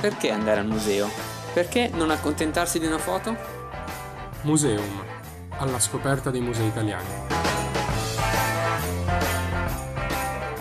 Perché andare al museo? Perché non accontentarsi di una foto? Museum, alla scoperta dei musei italiani.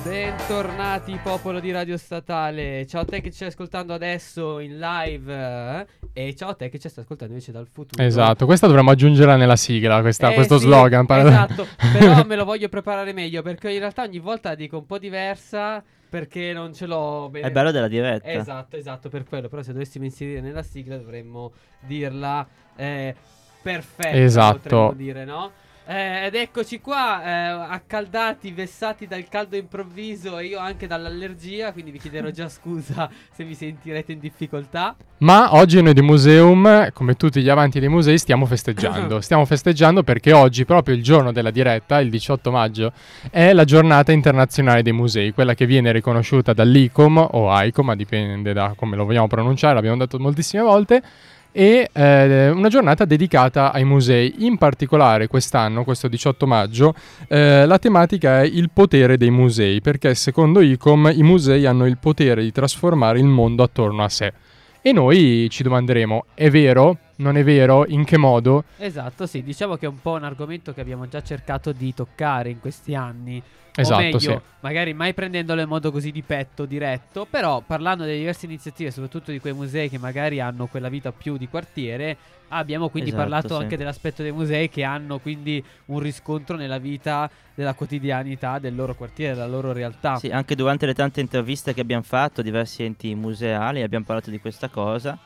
Bentornati popolo di Radio Statale, ciao a te che ci stai ascoltando adesso in live eh? e ciao a te che ci stai ascoltando invece dal futuro. Esatto, questa dovremmo aggiungerla nella sigla, questa, Eh, questo sì, slogan. Esatto, però me lo voglio preparare meglio perché in realtà ogni volta la dico un po' diversa perché non ce l'ho bene. È bello della diretta. Esatto, esatto, per quello, però se dovessimo inserire nella sigla dovremmo dirla eh, perfetta, Esatto. potremmo dire, no? Eh, ed eccoci qua, eh, accaldati, vessati dal caldo improvviso e io anche dall'allergia, quindi vi chiederò già scusa se mi sentirete in difficoltà. Ma oggi noi di Museum, come tutti gli avanti dei musei, stiamo festeggiando. stiamo festeggiando perché oggi, proprio il giorno della diretta, il 18 maggio, è la giornata internazionale dei musei, quella che viene riconosciuta dall'ICOM o AICOM, ma dipende da come lo vogliamo pronunciare, l'abbiamo detto moltissime volte. E eh, una giornata dedicata ai musei. In particolare quest'anno, questo 18 maggio, eh, la tematica è il potere dei musei, perché secondo ICOM i musei hanno il potere di trasformare il mondo attorno a sé. E noi ci domanderemo, è vero? Non è vero? In che modo? Esatto, sì, diciamo che è un po' un argomento che abbiamo già cercato di toccare in questi anni. Esatto, o meglio, sì. magari mai prendendolo in modo così di petto, diretto, però parlando delle diverse iniziative, soprattutto di quei musei che magari hanno quella vita più di quartiere, abbiamo quindi Esatto, parlato sì. anche dell'aspetto dei musei che hanno quindi un riscontro nella vita della quotidianità del loro quartiere, della loro realtà. Sì, anche durante le tante interviste che abbiamo fatto a diversi enti museali abbiamo parlato di questa cosa.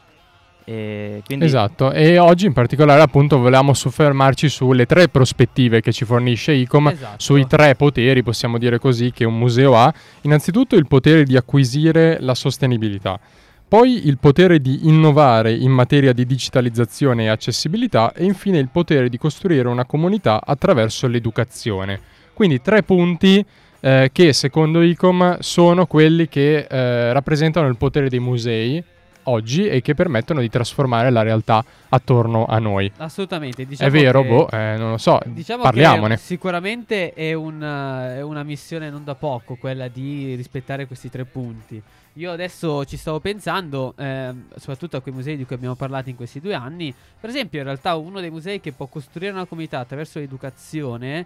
E quindi Esatto, e oggi in particolare appunto volevamo soffermarci sulle tre prospettive che ci fornisce ICOM, Esatto. sui tre poteri, possiamo dire così, che un museo ha. Innanzitutto il potere di acquisire la sostenibilità, poi il potere di innovare in materia di digitalizzazione e accessibilità e infine il potere di costruire una comunità attraverso l'educazione. Quindi tre punti eh, che secondo ICOM sono quelli che eh, rappresentano il potere dei musei oggi e che permettono di trasformare la realtà attorno a noi. Assolutamente, diciamo è vero, che- boh, eh, non lo so, Diciamo parliamone. sicuramente è, un, eh, è una missione non da poco quella di rispettare questi tre punti. Io adesso ci stavo pensando, ehm, soprattutto a quei musei di cui abbiamo parlato in questi due anni. Per esempio, in realtà uno dei musei che può costruire una comunità attraverso l'educazione,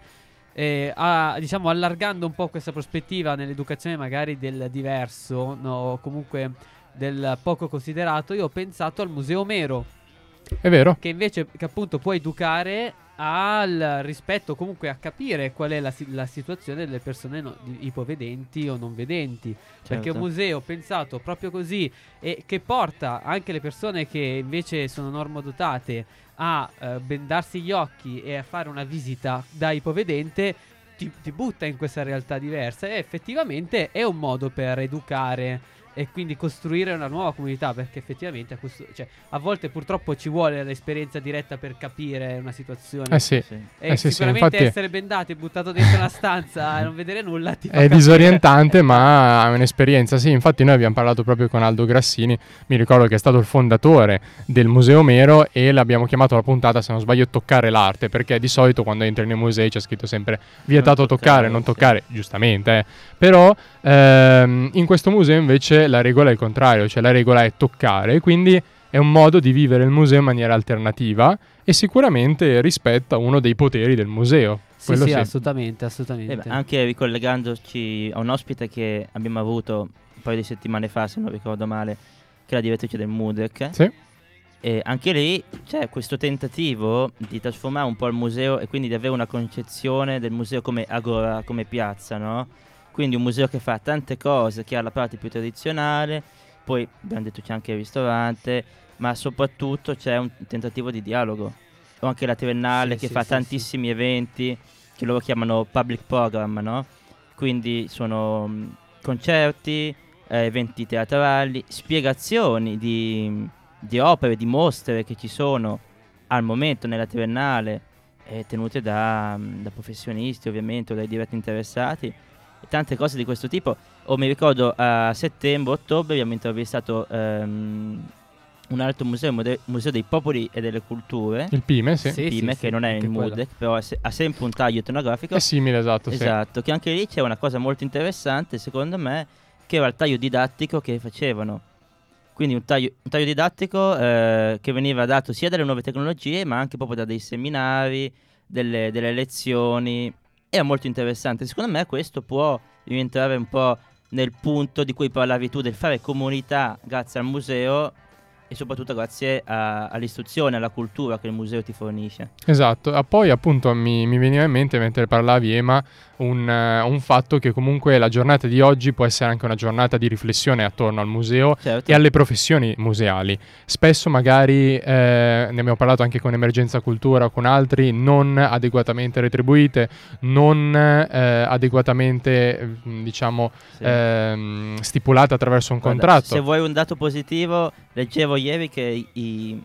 eh, ha- diciamo allargando un po' questa prospettiva nell'educazione magari del diverso, no, comunque del poco considerato, io ho pensato al Museo Omero È vero? che invece che appunto può educare al rispetto, comunque a capire qual è la, la situazione delle persone no- ipovedenti o non vedenti. Perché è un Certo. museo pensato proprio così e che porta anche le persone che invece sono normodotate a eh, bendarsi gli occhi e a fare una visita da ipovedente. Ti, ti butta in questa realtà diversa e effettivamente è un modo per educare e quindi costruire una nuova comunità perché effettivamente a, questo- cioè, a volte purtroppo ci vuole l'esperienza diretta per capire una situazione Eh sì, Sì. e eh sì, sì, sicuramente infatti- essere bendato e buttato dentro una stanza e non vedere nulla ti è capire. disorientante ma è un'esperienza. Sì, infatti noi abbiamo parlato proprio con Aldo Grassini, mi ricordo che è stato il fondatore del Museo Mero e l'abbiamo chiamato la puntata, se non sbaglio, toccare l'arte, perché di solito quando entri nei musei c'è scritto sempre vietato Non toccare, toccare, non sì. toccare, giustamente, eh. però ehm, in questo museo invece la regola è il contrario, cioè la regola è toccare, quindi è un modo di vivere il museo in maniera alternativa e sicuramente rispetta uno dei poteri del museo. Sì, Quello sì, sì. assolutamente, assolutamente. Eh beh, anche ricollegandoci a un ospite che abbiamo avuto un paio di settimane fa, se non ricordo male, che è la direttrice del MUDEC. Sì. E anche lì c'è questo tentativo di trasformare un po' il museo e quindi di avere una concezione del museo come agora, come piazza, no? Quindi un museo che fa tante cose, che ha la parte più tradizionale, poi abbiamo detto c'è anche il ristorante, ma soprattutto c'è un tentativo di dialogo. O anche la Triennale Sì, che sì, fa sì, tantissimi eventi che loro chiamano public program, no? Quindi sono mh, concerti, eh, eventi teatrali, spiegazioni di, di opere, di mostre che ci sono al momento nella Triennale, eh, tenute da, mh, da professionisti ovviamente o dai diretti interessati, e tante cose di questo tipo. O mi ricordo a settembre, ottobre abbiamo intervistato ehm, un altro museo, il Museo dei Popoli e delle Culture, Il PIME, sì. Sì, PIME, sì, che non è il. MUDEC, però ha se- ha sempre un taglio etnografico. È simile, esatto, sì. Esatto, che anche lì c'è una cosa molto interessante, secondo me, che era il taglio didattico che facevano. Quindi un taglio, un taglio didattico eh, che veniva dato sia dalle nuove tecnologie, ma anche proprio da dei seminari, delle, delle lezioni. Era molto interessante. Secondo me questo può rientrare un po' nel punto di cui parlavi tu del fare comunità grazie al museo e soprattutto grazie a- all'istruzione, alla cultura che il museo ti fornisce. Esatto, ah, poi appunto mi, mi veniva in mente mentre parlavi Ema un, eh, un fatto che comunque la giornata di oggi può essere anche una giornata di riflessione attorno al museo Certo. e alle professioni museali. Spesso magari, eh, ne abbiamo parlato anche con Emergenza Cultura o con altri, non adeguatamente retribuite, non eh, adeguatamente, eh, diciamo, Sì. ehm, stipulate attraverso un Guarda, contratto. Se vuoi un dato positivo, leggevo ieri che i,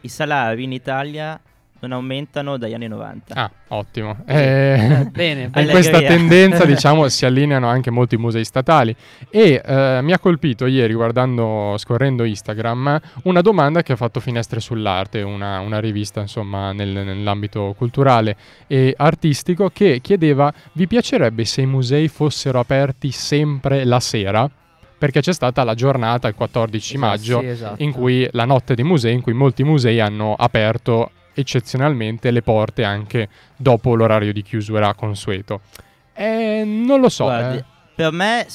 i salari in Italia non aumentano dagli anni 90. Ah, ottimo. Eh, bene, In questa tendenza, diciamo, si allineano anche molti musei statali. E eh, mi ha colpito ieri, guardando, scorrendo Instagram, una domanda che ha fatto Finestre sull'Arte, una, una rivista, insomma, nel- nell'ambito culturale e artistico, che chiedeva: vi piacerebbe se i musei fossero aperti sempre la sera? Perché c'è stata la giornata, il 14 maggio, Sì, esatto. in cui la notte dei musei, in cui molti musei hanno aperto eccezionalmente le porte anche dopo l'orario di chiusura consueto. Eh, non lo so. Guardi, eh. per me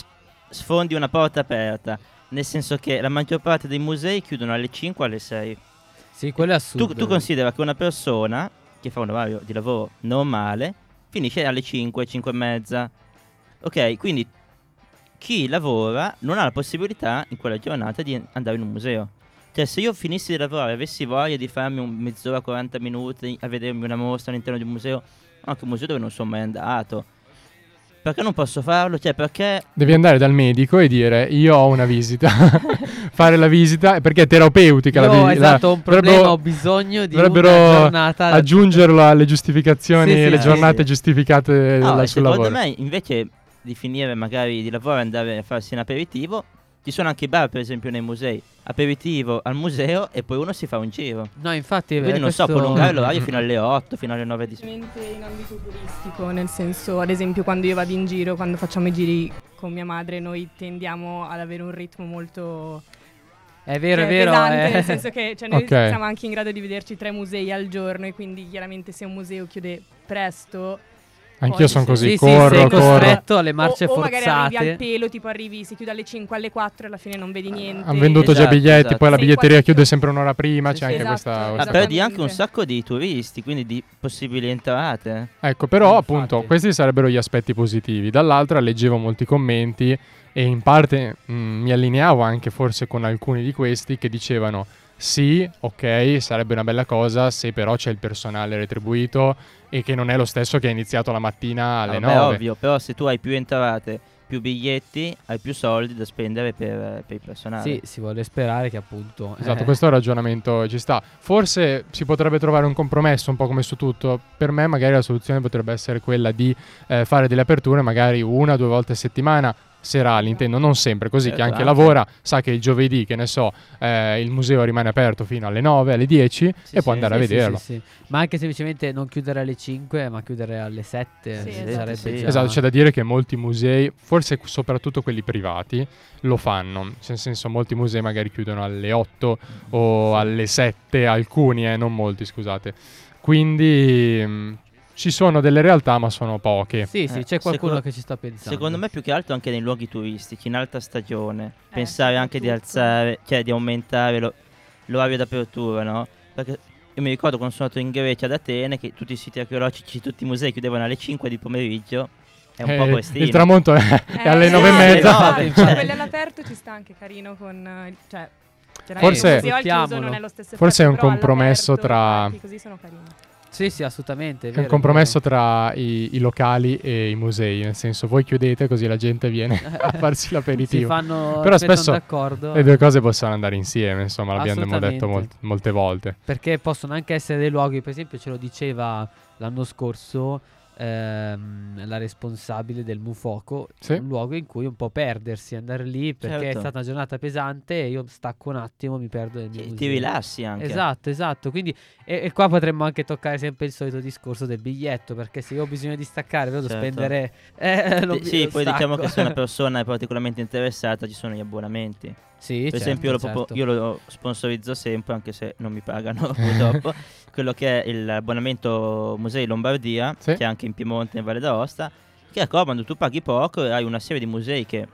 sfondi una porta aperta, nel senso che la maggior parte dei musei chiudono alle 5 o alle 6. Sì, quello è assurdo. Tu, tu considera che una persona che fa un orario di lavoro normale finisce alle 5, 5 e mezza. Ok, quindi chi lavora non ha la possibilità in quella giornata di andare in un museo. Cioè, se io finissi di lavorare e avessi voglia di farmi un mezz'ora, 40 minuti a vedermi una mostra all'interno di un museo, anche un museo dove non sono mai andato. Perché non posso farlo? Cioè, perché Devi andare dal medico e dire io ho una visita, fare la visita perché è terapeutica Io la ho visita. esatto, ho un problema, ho bisogno di una dovrebbero giornata aggiungerlo alle giustificazioni, Sì, sì, le sì, giornate sì. giustificate No, e sul secondo lavoro. me invece di finire magari di lavorare e andare a farsi un aperitivo, ci sono anche i bar per esempio nei musei. Aperitivo al museo e poi uno si fa un giro. No, infatti eh, Quindi non so, prolungare l'orario fino alle 8, fino alle 9 di sera. In ambito turistico, nel senso, ad esempio, quando io vado in giro, quando facciamo i giri con mia madre, noi tendiamo ad avere un ritmo molto È vero, cioè, è vero. pesante, eh. nel senso che cioè, noi Ok. siamo anche in grado di vederci tre musei al giorno e quindi chiaramente se un museo chiude presto Anch'io sono sì, così, Sì, sì, corro, sei corro. costretto alle marce o, o magari arrivi forzate. al pelo, tipo arrivi, si chiude alle 5, alle 4 e alla fine non vedi niente. Hanno venduto già Esatto, biglietti, esatto. poi la Sì, biglietteria chiude sempre un'ora prima, Sì, c'è sì, anche esatto, questa, Ah, questa però di anche un sacco di turisti, quindi di possibili entrate. Ecco, però Infatti. appunto questi sarebbero gli aspetti positivi. Dall'altra leggevo molti commenti e in parte mh, mi allineavo anche forse con alcuni di questi che dicevano sì, ok, sarebbe una bella cosa se però c'è il personale retribuito e che non è lo stesso che ha iniziato la mattina alle Vabbè, 9. ovvio, però se tu hai più entrate, più biglietti, hai più soldi da spendere per, per il personale. Sì, si vuole sperare che appunto... Esatto, eh, questo è il ragionamento ci sta. Forse si potrebbe trovare un compromesso, un po' come su tutto. Per me magari la soluzione potrebbe essere quella di eh, fare delle aperture magari una o due volte a settimana, serali intendo, non sempre, così Certo, chi anche anche. lavora sa che il giovedì, che ne so, eh, il museo rimane aperto fino alle 9, alle 10 Sì, e può andare sì, a vederlo. sì, sì, sì. Ma anche semplicemente non chiudere alle 5, ma chiudere alle 7 Sì, sarebbe esatto, sì. già... Esatto, c'è da dire che molti musei, forse soprattutto quelli privati, lo fanno. Cioè, Nel senso, molti musei magari chiudono alle 8 o alle 7, alcuni, eh, non molti, scusate. Quindi mh, ci sono delle realtà, ma sono poche. Sì, sì, Eh, c'è qualcuno secondo- che ci sta pensando. Secondo me più che altro anche nei luoghi turistici, in alta stagione, Eh, pensare anche di soprattutto. alzare, cioè di aumentare lo- l'orario d'apertura, no? Perché io mi ricordo quando sono andato in Grecia ad Atene che tutti i siti archeologici, tutti i musei chiudevano alle 5 di pomeriggio, è un Eh, po' questino. il tramonto è, è alle Eh, 9 e mezza. Quelli all'aperto ci sta anche carino con... eh, Cioè, Forse- il museo al chiuso Sfruttiamolo. non è lo stesso Forse è un compromesso tra- Così sono carini. Sì, sì, assolutamente. è È vero, un compromesso tra i, i locali e i musei, nel senso voi chiudete così la gente viene a farsi Si l'aperitivo. fanno Però si spesso d'accordo Le due cose possono andare insieme, insomma, l'abbiamo detto molt- molte volte. perché possono anche essere dei luoghi, per esempio, ce lo diceva l'anno scorso ehm, la responsabile del Mufoco, Sì. un luogo in cui un po' perdersi, andare lì perché è Certo. stata una giornata pesante e io stacco un attimo, mi perdo nel mio Ti, museo. ti rilassi anche. Esatto, esatto. Quindi, e, e qua potremmo anche toccare sempre il solito discorso del biglietto. Perché se io ho bisogno di staccare, devo Certo. spendere. Eh, lo- Sì, lo poi diciamo stacco. che se una persona è particolarmente interessata ci sono gli abbonamenti. Sì, Per certo, esempio, io, lo certo. proprio- io lo sponsorizzo sempre, anche se non mi pagano purtroppo. quello che è l'abbonamento Musei Lombardia, Sì. che è anche in Piemonte e in Valle d'Aosta, che è comodo, tu paghi poco e hai una serie di musei che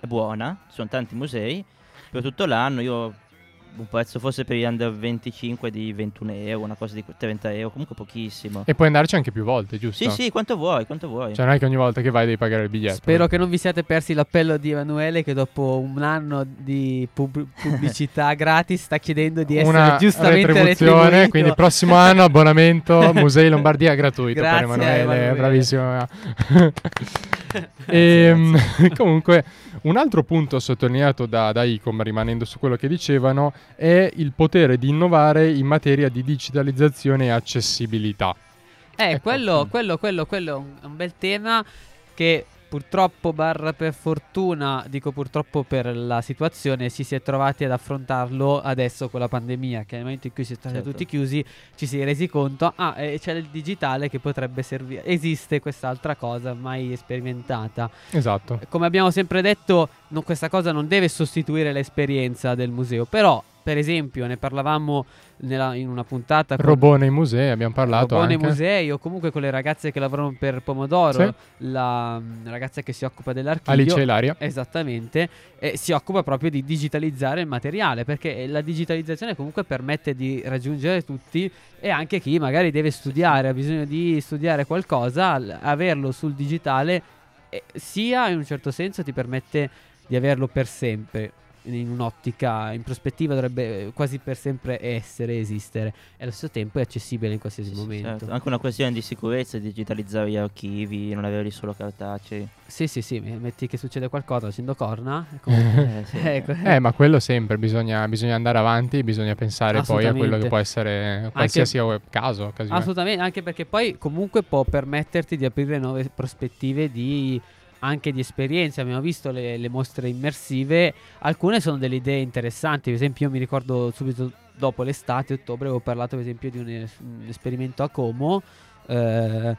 è buona, ci sono tanti musei, per tutto l'anno io un prezzo forse per gli under 25 di 21 euro, una cosa di 30 euro, comunque pochissimo. E puoi andarci anche più volte, giusto? Sì, sì, quanto vuoi, quanto vuoi. Cioè non è che ogni volta che vai devi pagare il biglietto. Spero che non vi siate persi l'appello di Emanuele che dopo un anno di pub- pubblicità gratis sta chiedendo di essere una giustamente retribuzione, retribuito. quindi prossimo anno abbonamento Musei Lombardia gratuito Grazie, per Emanuele, Emanuele. bravissimo. Ehm, comunque, un altro punto sottolineato da, da ICOM, rimanendo su quello che dicevano, è il potere di innovare in materia di digitalizzazione e accessibilità. Eh, Ecco. quello, quello, quello, quello è un bel tema che purtroppo, barra per fortuna, dico purtroppo per la situazione, si si è trovati ad affrontarlo adesso con la pandemia, che nel momento in cui si è stati Certo. tutti chiusi ci si è resi conto, ah, eh, c'è il digitale che potrebbe servire, esiste quest'altra cosa mai sperimentata. Esatto. Come abbiamo sempre detto, no- questa cosa non deve sostituire l'esperienza del museo, però per esempio ne parlavamo nella- in una puntata con Robot nei musei, abbiamo parlato Robot nei anche. musei o comunque con le ragazze che lavorano per Pomodoro, Sì. la mm, ragazza che si occupa dell'archivio. Alice Ilaria. Esattamente, e si occupa proprio di digitalizzare il materiale perché la digitalizzazione comunque permette di raggiungere tutti e anche chi magari deve studiare, ha bisogno di studiare qualcosa, l- averlo sul digitale eh, sia in un certo senso ti permette di averlo per sempre. In un'ottica, in prospettiva dovrebbe quasi per sempre essere, esistere e allo stesso tempo è accessibile in qualsiasi Sì, momento. certo. Anche una questione di sicurezza, digitalizzare gli archivi, non averli solo cartacei. Sì, sì, sì, metti che succede qualcosa facendo corna. comunque- Eh, sì. ecco. Eh, ma quello sempre, bisogna, bisogna andare avanti, bisogna pensare poi a quello che può essere qualsiasi caso. occasione. Assolutamente, anche perché poi comunque può permetterti di aprire nuove prospettive di anche di esperienze. Abbiamo visto le, le mostre immersive, alcune sono delle idee interessanti. Per esempio, io mi ricordo subito dopo l'estate, ottobre, avevo parlato per esempio di un, un esperimento a Como. eh,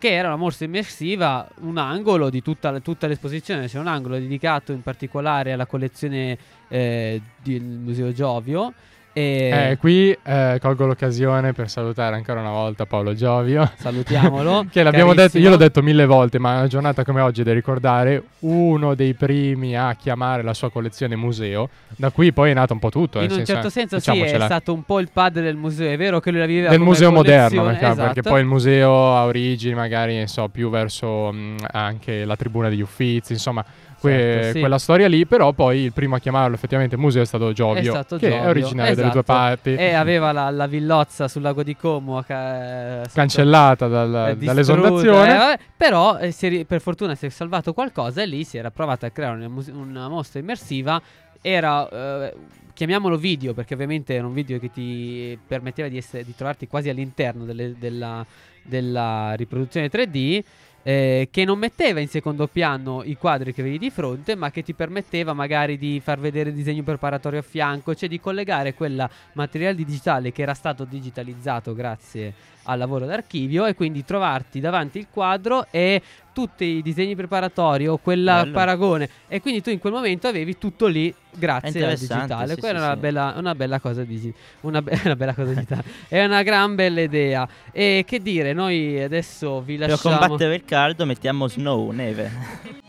che era una mostra immersiva, un angolo di tutta, tutta l'esposizione, c'è un angolo dedicato in particolare alla collezione eh, del Museo Giovio. E Eh, qui eh, colgo l'occasione per salutare ancora una volta Paolo Giovio. salutiamolo. Che l'abbiamo detto, io l'ho detto mille volte, ma una giornata come oggi è da ricordare, uno dei primi a chiamare la sua collezione museo. Da qui poi è nato un po' tutto. In un senso, certo senso sì, è stato un po' il padre del museo, è vero che lui la viveva del museo moderno, perché, esatto. perché poi il museo ha origini magari ne so, più verso mh, anche la tribuna degli uffizi, insomma, que- Certo, sì. quella storia lì, però poi il primo a chiamarlo effettivamente museo è stato Giovio, È stato che è Giovio, originario delle tue esatto. parti, E aveva la, la villozza sul lago di Como ca- sotto- cancellata dal- eh, dall'esondazione. eh, vabbè, però eh, è ri- per fortuna si è salvato qualcosa e lì si era provato a creare una, mus- una mostra immersiva. Era, eh, chiamiamolo video, perché ovviamente era un video che ti permetteva di, essere, di trovarti quasi all'interno delle- della, della riproduzione 3D. Eh, che non metteva in secondo piano i quadri che vedi di fronte, ma che ti permetteva magari di far vedere il disegno preparatorio a fianco, cioè di collegare quel materiale digitale che era stato digitalizzato grazie al lavoro d'archivio e quindi trovarti davanti il quadro e tutti i disegni preparatori o quel paragone. E quindi tu in quel momento avevi tutto lì grazie al digitale. sì, quella sì, è una, sì. bella, una bella cosa digi- una, be- una bella cosa digitale è una gran bella idea. E che dire noi adesso vi Per lasciamo combattere il caldo mettiamo snow, neve.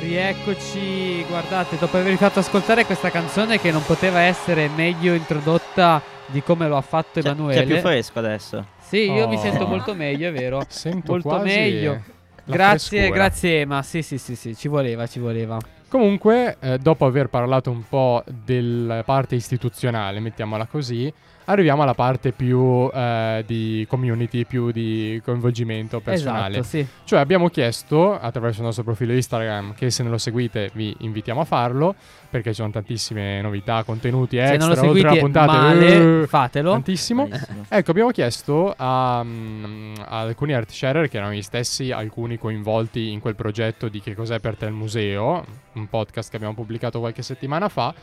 Rieccoci, guardate, dopo avervi fatto ascoltare questa canzone che non poteva essere meglio introdotta di come lo ha fatto C'è, Emanuele. c'è più fresco adesso. sì, io mi Oh. sento molto meglio, è vero. Sento Molto quasi meglio. la Grazie, frescura. grazie Ema. Sì, sì, sì, sì, ci voleva, ci voleva. Comunque, eh, dopo aver parlato un po' della parte istituzionale, mettiamola così, arriviamo alla parte più eh, di community, più di coinvolgimento personale. Esatto, sì. Cioè abbiamo chiesto attraverso il nostro profilo Instagram, che se non lo seguite vi invitiamo a farlo, perché ci sono tantissime novità, contenuti Se extra, non lo oltre alla puntata, male, eh, fatelo. tantissimo. Ecco, abbiamo chiesto a, mm, a alcuni art sharer, che erano gli stessi, alcuni coinvolti in quel progetto di Che cos'è per te il museo, un podcast che abbiamo pubblicato qualche settimana fa,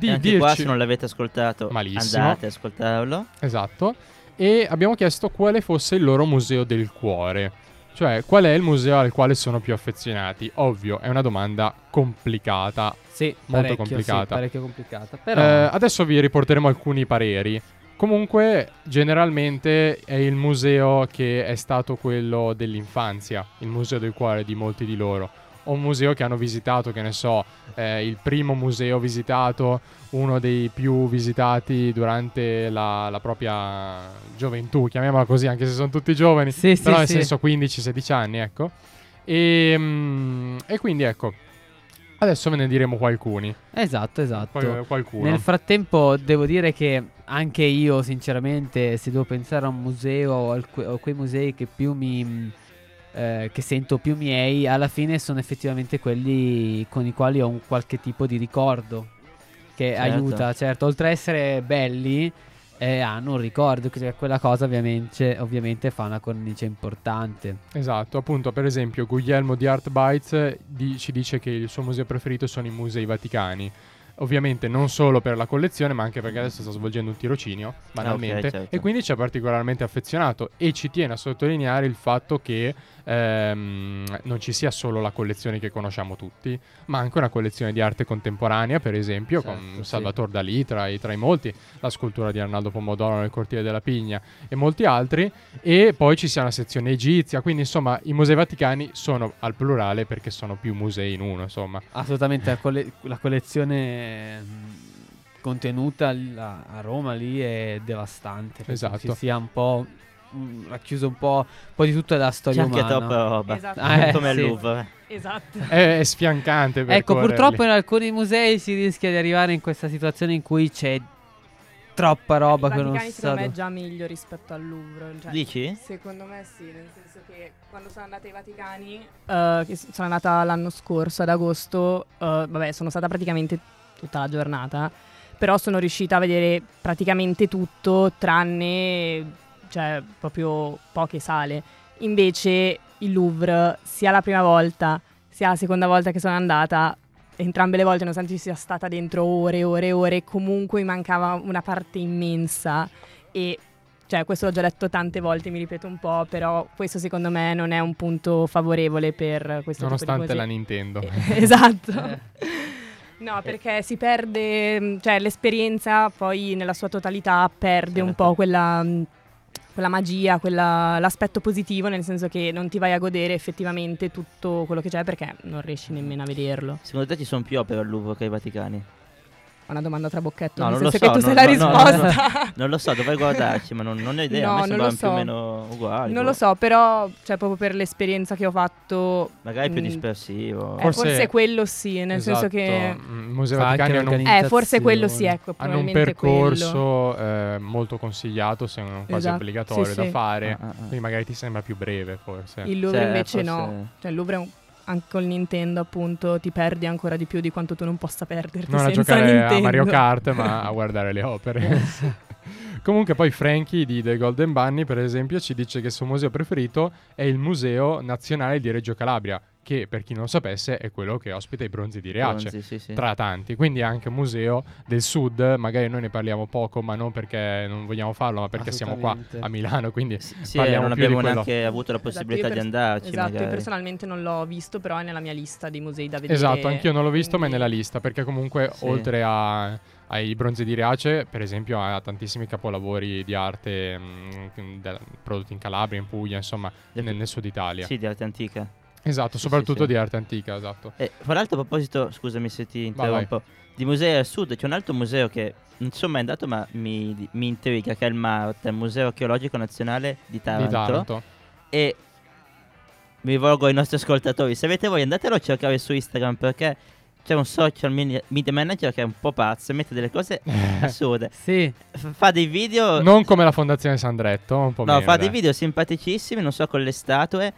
di E anche qua dirci... se non l'avete ascoltato Malissimo. andate ad ascoltarlo. Esatto. E abbiamo chiesto quale fosse il loro museo del cuore. Cioè, qual è il museo al quale sono più affezionati? Ovvio, è una domanda complicata. Sì, Molto complicata. Sì, parecchio complicata. Però Eh, adesso vi riporteremo alcuni pareri. Comunque, generalmente è il museo che è stato quello dell'infanzia, il museo del cuore di molti di loro. Un museo che hanno visitato, che ne so, eh, il primo museo visitato, uno dei più visitati durante la, la propria gioventù, chiamiamola così, anche se sono tutti giovani, Sì, sì, però nel sì. senso 15-16 anni, ecco. E, mm, e quindi ecco, adesso ve ne diremo qualcuni. Esatto, esatto. Qual- qualcuno. Nel frattempo devo dire che anche io, sinceramente, se devo pensare a un museo o a que- quei musei che più mi eh, che sento più miei, alla fine sono effettivamente quelli con i quali ho un qualche tipo di ricordo che Certo. aiuta, certo, oltre a essere belli eh, hanno un ricordo, che quella cosa ovviamente, ovviamente fa una cornice importante. Esatto, appunto, per esempio, Guglielmo di Art Bites di- ci dice che il suo museo preferito sono i musei vaticani. Ovviamente non solo per la collezione, ma anche perché adesso sta svolgendo un tirocinio, banalmente, ok, certo. e quindi ci è particolarmente affezionato e ci tiene a sottolineare il fatto che ehm, non ci sia solo la collezione che conosciamo tutti, ma anche una collezione di arte contemporanea, per esempio, Certo, con sì. Salvatore Dalì tra i, tra i molti, la scultura di Arnaldo Pomodoro nel cortile della Pigna e molti altri, e poi ci sia una sezione egizia, quindi insomma i musei vaticani sono al plurale perché sono più musei in uno, insomma. Assolutamente, la, colle- la collezione contenuta a Roma lì è devastante. Esatto. Ci sia un po' mh, racchiuso un po', un po' di tutta la C'è storia anche umana. troppa roba. Esatto. Eh, Come sì. il Louvre. Esatto. È, è sfiancante per Ecco, purtroppo in alcuni musei si rischia di arrivare in questa situazione in cui c'è troppa roba che non si sa. secondo me è già meglio rispetto al Louvre. cioè, Dici? Secondo me sì, nel senso che quando sono andata ai Vaticani, eh, che sono andata l'anno scorso ad agosto, eh, vabbè, sono stata praticamente tutta la giornata, però sono riuscita a vedere praticamente tutto tranne, cioè, proprio poche sale. Invece il Louvre, sia la prima volta, sia la seconda volta che sono andata, entrambe le volte, nonostante ci sia stata dentro ore e ore e ore, comunque mi mancava una parte immensa e cioè questo l'ho già detto tante volte, mi ripeto un po', però questo secondo me non è un punto favorevole per questo Nonostante tipo la Nintendo. Eh, esatto. Eh. No, perché si perde, cioè l'esperienza poi nella sua totalità perde un po' quella, mh, quella magia, quella- l'aspetto positivo, nel senso che non ti vai a godere effettivamente tutto quello che c'è perché non riesci nemmeno a vederlo. Secondo te ci sono più opere al Louvre che ai Vaticani? È una domanda tra bocchetto, No, nel non lo senso so, che tu no, sei la no, no, risposta. Non lo so, dovrei guardarci, ma non, non ho idea. No, a me non sembrano lo più o so. meno uguali. non boh. lo so, però cioè proprio per l'esperienza che ho fatto Magari più Mm. dispersivo. eh, Forse- forse, quello sì, nel Esatto, senso che mm, anche vaticani hanno eh, forse quello sì, ecco, hanno un percorso eh, molto consigliato, se non quasi Esatto, obbligatorio sì, da sì. fare. Ah, ah, ah. Quindi magari ti sembra più breve, forse. Il Louvre Cioè, invece forse- no. Cioè il Louvre è un- anche col Nintendo appunto ti perdi ancora di più di quanto tu non possa perderti non a giocare Nintendo. a Mario Kart, ma a guardare le opere. Comunque, poi Frankie di The Golden Bunny, per esempio, ci dice che il suo museo preferito è il Museo Nazionale di Reggio Calabria, che per chi non sapesse è quello che ospita i bronzi di Riace. Bronzi, sì, sì. Tra tanti, quindi è anche un museo del sud. Magari noi ne parliamo poco, ma non perché non vogliamo farlo, ma perché siamo qua a Milano. Quindi Sì, sì, parliamo non abbiamo neanche avuto la Esatto, possibilità io di pers- andarci. Esatto, io magari. personalmente non l'ho visto, però è nella mia lista dei musei da vedere. Esatto, anch'io non l'ho visto, ma è quindi- nella lista perché comunque Sì. oltre a- ai bronzi di Riace, per esempio, ha tantissimi capolavori di arte mh, del- prodotti in Calabria, in Puglia, insomma, nel, nel sud Italia. Sì, di arte antica. Esatto, Sì, soprattutto sì, sì. di arte antica, esatto. E fra l'altro, a proposito, scusami se ti Vai, vai. interrompo, di musei al sud c'è un altro museo che non sono mai andato, ma mi, mi intriga, che è il MART, il Museo Archeologico Nazionale di Taranto. Di Taranto. E mi rivolgo ai nostri ascoltatori, se avete voi andatelo a cercare su Instagram perché c'è un social media manager che è un po' pazzo e mette delle cose assurde. Sì, F- fa dei video Non come la Fondazione Sandretto, un po' No, meno. fa dai. dei video simpaticissimi, non so, con le statue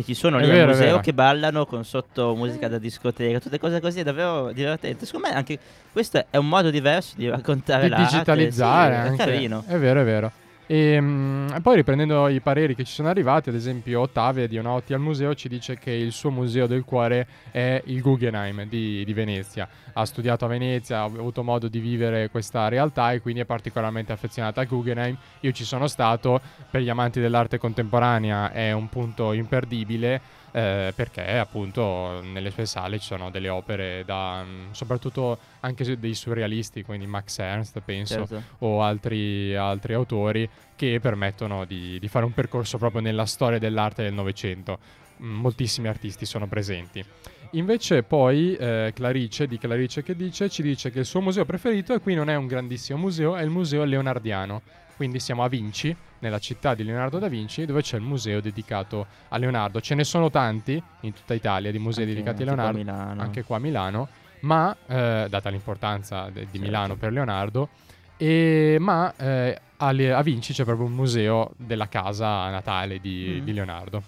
che ci sono È lì vero, al museo che ballano con sotto musica da discoteca, tutte cose così, è davvero divertente. Secondo me anche questo è un modo diverso di raccontare Di l'arte. digitalizzare sì. È carino. È vero, è vero. E, mm, e poi riprendendo i pareri che ci sono arrivati, ad esempio Ottavia di Unauti al museo ci dice che il suo museo del cuore è il Guggenheim di, di Venezia. Ha studiato a Venezia, ha avuto modo di vivere questa realtà e quindi è particolarmente affezionata al Guggenheim. Io ci sono stato, per gli amanti dell'arte contemporanea è un punto imperdibile eh, perché appunto nelle sue sale ci sono delle opere da mm, soprattutto anche dei surrealisti, quindi Max Ernst penso, Certo. o altri, altri autori che permettono di, di fare un percorso proprio nella storia dell'arte del Novecento. Mm, Moltissimi artisti sono presenti. Invece poi eh, Clarice, di Clarice che dice, ci dice che il suo museo preferito, e qui non è un grandissimo museo, è il museo leonardiano. Quindi siamo a Vinci, nella città di Leonardo da Vinci, dove c'è il museo dedicato a Leonardo. Ce ne sono tanti in tutta Italia di musei Anche- dedicati a anche qua a Leonardo, Milano. anche qua a Milano, ma eh, data l'importanza de- di Certo. Milano per Leonardo, e, ma eh, a, Le- a Vinci c'è proprio un museo della casa natale di, Mm. di Leonardo.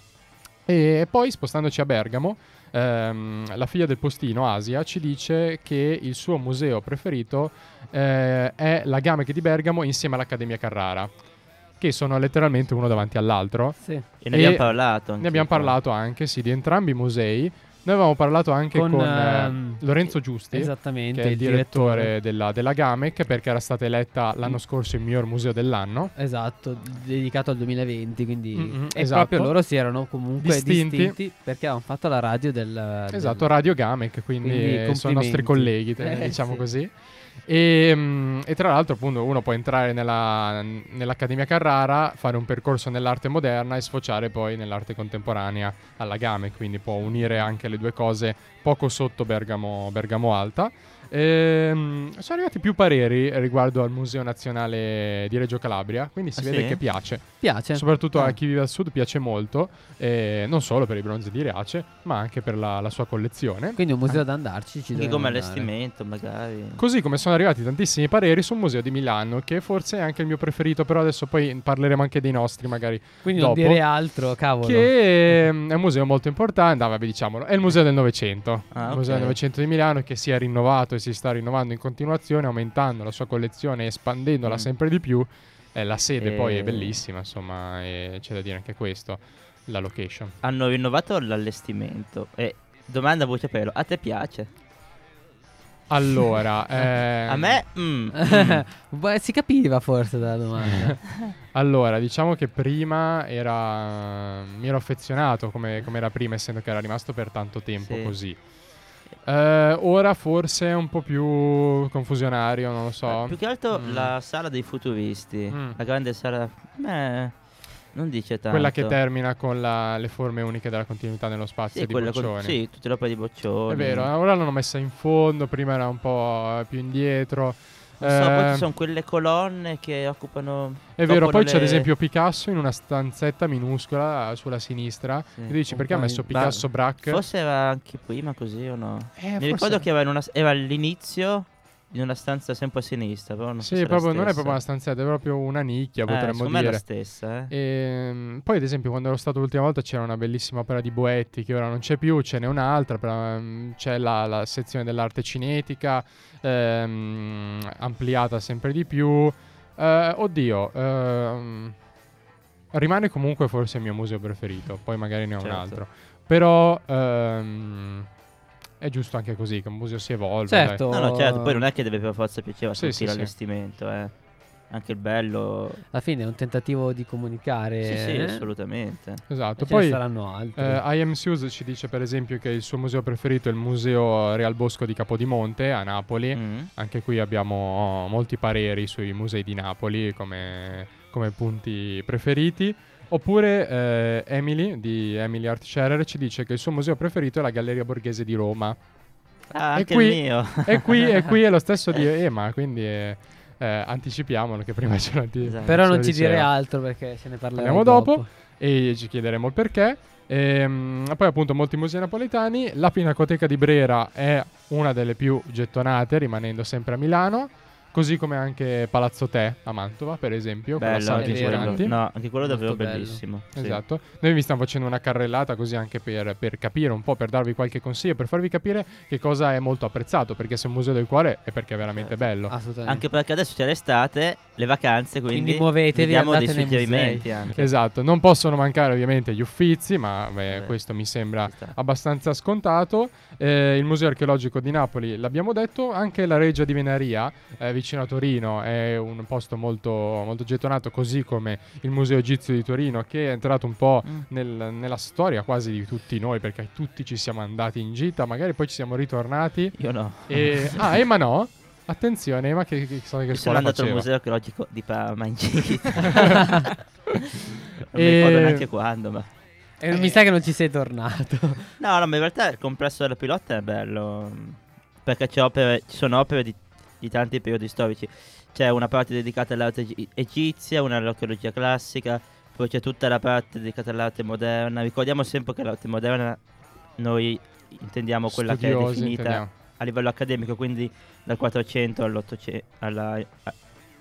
E poi spostandoci a Bergamo, ehm, la figlia del postino, Asia, ci dice che il suo museo preferito eh, è la Gamec di Bergamo insieme all'Accademia Carrara, che sono letteralmente uno davanti all'altro. Sì. E ne abbiamo parlato. anche Ne abbiamo parlato anche, sì, di entrambi i musei. Noi avevamo parlato anche con, Con, eh, ehm, Lorenzo Giusti, Esattamente. che è il direttore della, della Gamec, perché era stata eletta l'anno scorso il miglior museo dell'anno. Esatto, dedicato al 2020, quindi Mm-mm, e esatto. proprio loro si erano comunque Distinti. distinti, perché avevano fatto la radio del Esatto, del- Radio Gamec, quindi, Quindi sono nostri colleghi, Eh, diciamo sì. così. E, mm, e tra l'altro, appunto, uno può entrare nella- nell'Accademia Carrara, fare un percorso nell'arte moderna e sfociare poi nell'arte contemporanea alla Gamec, quindi può unire anche le due cose poco sotto Bergamo, Bergamo Alta. Ehm, sono arrivati più pareri riguardo al Museo Nazionale di Reggio Calabria, quindi si Ah, vede sì? che piace. piace. Soprattutto a Ah. chi vive al sud piace molto, eh, non solo per i bronzi di Riace, ma anche per la, la sua collezione. Quindi un museo da andarci ci Anche come andare. allestimento, magari. Così come sono arrivati tantissimi pareri sul museo di Milano, che forse è anche il mio preferito, però adesso poi parleremo anche dei nostri magari. Quindi non dopo. dire altro, cavolo. Che ehm, è un museo molto importante, ah, vabbè diciamolo, è il museo del Novecento. Ah, il museo del Novecento di Milano che si è rinnovato e si sta rinnovando in continuazione, aumentando la sua collezione e espandendola Mm. sempre di più. Eh, la sede E- poi è bellissima, insomma, e c'è da dire anche questo, la location. Hanno rinnovato l'allestimento. E domanda a voce pelo, a te piace? Allora, ehm, A me? Mm, mm. Beh, si capiva forse dalla domanda. Allora, diciamo che prima era. Mi ero affezionato come, come era prima, essendo che era rimasto per tanto tempo Sì. così. Eh, ora forse è un po' più confusionario, non lo so. Eh, Più che altro Mm. la sala dei futuristi. Mm. La grande sala. Beh, non dice tanto. Quella che termina con la- le forme uniche della continuità nello spazio Sì, di quella con- Boccioni. sì, tutte le opere di Boccioni. È vero, ora l'hanno messa in fondo, prima era un po' più indietro. Non so, poi ci sono quelle colonne che occupano. È vero, poi c'è ad le- esempio Picasso in una stanzetta minuscola sulla sinistra. Sì. E tu dici perché ha messo Picasso Brac? Forse era anche prima così o no? Eh, Mi forse- ricordo che era, in una, era all'inizio in una stanza sempre a sinistra, però non Sì, proprio, non è proprio una stanzetta, è proprio una nicchia, Eh, potremmo secondo me è la dire. stessa, eh. Ehm, poi, ad esempio, quando ero stato l'ultima volta c'era una bellissima opera di Boetti che ora non c'è più, ce n'è un'altra, però ehm, c'è la, la sezione dell'arte cinetica ehm, ampliata sempre di più. Eh, oddio, ehm, rimane comunque forse il mio museo preferito, poi magari ne ho un Certo. altro. Però ehm, è giusto anche così, che un museo si evolve. dai. certo. No, no, certo, poi non è che deve per forza piacere a Sì, tutti sì, sì. l'allestimento, eh. Anche il bello. Alla fine è un tentativo di comunicare. Sì, sì, eh? assolutamente. Esatto, E ce ne poi... saranno altri. Eh, I Am Suze ci dice per esempio che il suo museo preferito è il museo Real Bosco di Capodimonte a Napoli. Mm. Anche qui abbiamo molti pareri sui musei di Napoli come, come punti preferiti. Oppure eh, Emily di Emily Art Scherer ci dice che il suo museo preferito è la Galleria Borghese di Roma. Ah, E anche qui- il mio. E qui, e qui è lo stesso di Ema, quindi eh, eh, anticipiamolo che prima ce lo, di- Esatto. Però non ci dire altro perché se ne parleremo Parliamo dopo. e ci chiederemo il perché. Ehm, poi appunto molti musei napoletani. La Pinacoteca di Brera è una delle più gettonate, rimanendo sempre a Milano. Così come anche Palazzo Te a Mantova, per esempio, con la Bello, sala anche di quello. No, anche quello è davvero Molto bello. bellissimo. sì. Esatto, noi vi stiamo facendo una carrellata così anche per, per capire un po', per darvi qualche consiglio, per farvi capire che cosa è molto apprezzato, perché se è un museo del cuore è perché è veramente bello. Assolutamente. Anche perché adesso c'è l'estate, le vacanze, quindi, Quindi muovetevi, vediamo dei suggerimenti anche. Esatto, non possono mancare ovviamente gli uffizi, ma beh, questo mi sembra abbastanza scontato. Eh, il Museo Archeologico di Napoli l'abbiamo detto, anche la Reggia di Venaria, eh, vicino a Torino, è un posto molto, molto gettonato, così come il Museo Egizio di Torino, che è entrato un po' Mm. nel- nella storia quasi di tutti noi, perché tutti ci siamo andati in gita, magari poi ci siamo ritornati. Io no. E... ah, Emma no? Attenzione, Emma, che, che, che Io sono andato al faceva? museo archeologico di Parma in gita. non mi E- ricordo neanche quando, ma... E mi sa che non ci sei tornato. No, no, ma in realtà il complesso della pilota è bello. Perché c'è opere- ci sono opere di, di tanti periodi storici. C'è una parte dedicata all'arte egi- egizia, una all'archeologia classica, poi c'è tutta la parte dedicata all'arte moderna. Ricordiamo sempre che l'arte moderna noi intendiamo quella che è Studiosi, definita intendiamo. a livello accademico, quindi dal 400 all'800, alla,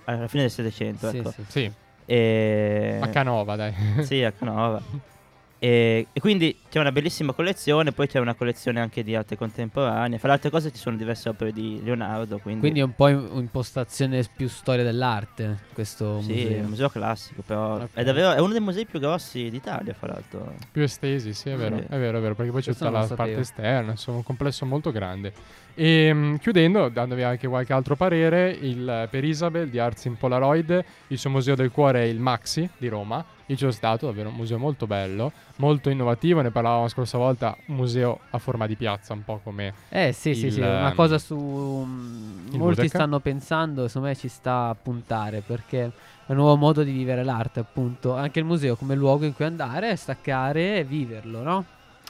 alla fine del 700. Sì, ecco. sì. Sì, E... a Canova, dai. Sì, a Canova. E, e quindi c'è una bellissima collezione, poi c'è una collezione anche di arte contemporanea. Fra le altre cose ci sono diverse opere di Leonardo, quindi, Quindi è un po' in- impostazione più storia dell'arte questo sì, è museo. un museo classico, però Ok. è davvero è uno dei musei più grossi d'Italia, fra l'altro. Più estesi, sì, è vero, Sì. è vero, è vero, perché poi c'è Questo tutta non la parte esterna, insomma, un complesso molto grande. E mh, chiudendo, dandovi anche qualche altro parere, il, per Isabel di Arts in Polaroid, il suo museo del cuore è il Maxi di Roma. Io ci sono stato, davvero un museo molto bello, molto innovativo, ne parlavamo la scorsa volta, un museo a forma di piazza, un po' come... Eh sì, sì, Il, sì, una ehm, cosa su mm, molti Budeka. stanno pensando, secondo me ci sta a puntare perché è un nuovo modo di vivere l'arte, appunto. Anche il museo come luogo in cui andare, staccare e viverlo, no?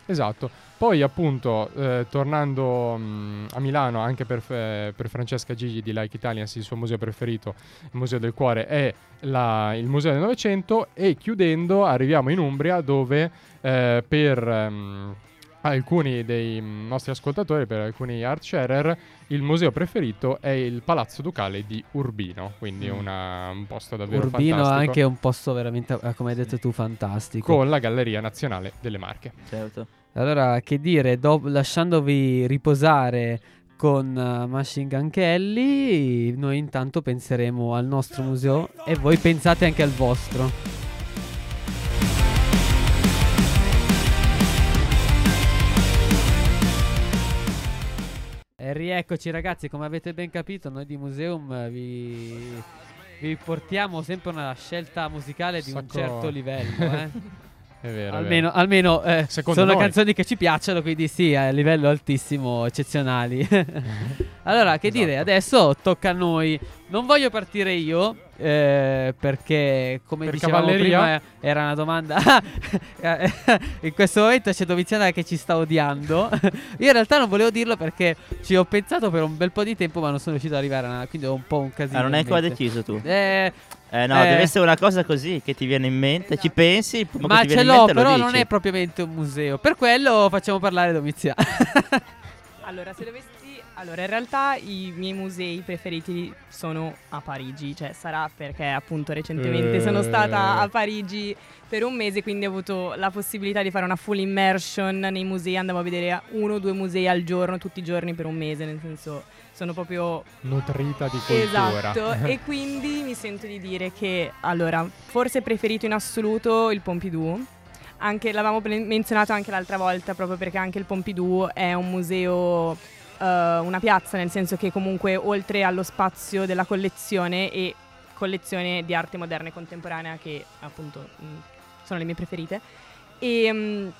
Esatto. Poi appunto, eh, tornando mh, a Milano, anche per, eh, per Francesca Gigi di Like Italians, il suo museo preferito, il Museo del Cuore, è la- il Museo del Novecento e chiudendo arriviamo in Umbria dove eh, per ehm, alcuni dei nostri ascoltatori, per alcuni art sharer, il museo preferito è il Palazzo Ducale di Urbino, quindi Mm. una- un posto davvero Urbino è fantastico. anche un posto veramente, eh, come hai detto tu, fantastico. con la Galleria Nazionale delle Marche. Certo. Allora, che dire, do- lasciandovi riposare con eh, Machine Gun Kelly, noi intanto penseremo al nostro museo e voi pensate anche al vostro. E rieccoci ragazzi, come avete ben capito, noi di Museum vi, vi portiamo sempre una scelta musicale di un Sacco- certo livello. Eh? È vero. è almeno vero. almeno eh, sono noi. canzoni che ci piacciono, quindi sì, a livello altissimo, eccezionali. allora, che dire, Esatto. adesso tocca a noi. Non voglio partire io, eh, perché come Per dicevamo cavalleria? prima eh, era una domanda... Eh, In questo momento c'è Doviziana che ci sta odiando. io in realtà non volevo dirlo perché ci ho pensato per un bel po' di tempo, ma non sono riuscito ad arrivare a una... Quindi ho un po' un casino. Ah, non hai in ancora mente. deciso tu? Eh, Eh no, Eh. deve essere una cosa così che ti viene in mente, ci pensi, ma ce viene in l'ho, mente però non è propriamente un museo. Per quello facciamo parlare Domiziano. Allora, se dovessi. Allora, in realtà i miei musei preferiti sono a Parigi, cioè sarà perché appunto recentemente Eh. sono stata a Parigi per un mese, quindi ho avuto la possibilità di fare una full immersion nei musei, andavo a vedere uno o due musei al giorno, tutti i giorni per un mese, nel senso sono proprio Nutrita di cultura. Esatto, e quindi mi sento di dire che allora, forse preferito in assoluto il Pompidou. Anche, l'avevamo menzionato anche l'altra volta, proprio perché anche il Pompidou è un museo, eh, una piazza, nel senso che comunque oltre allo spazio della collezione e collezione di arte moderna e contemporanea, che appunto mh, sono le mie preferite, e mh,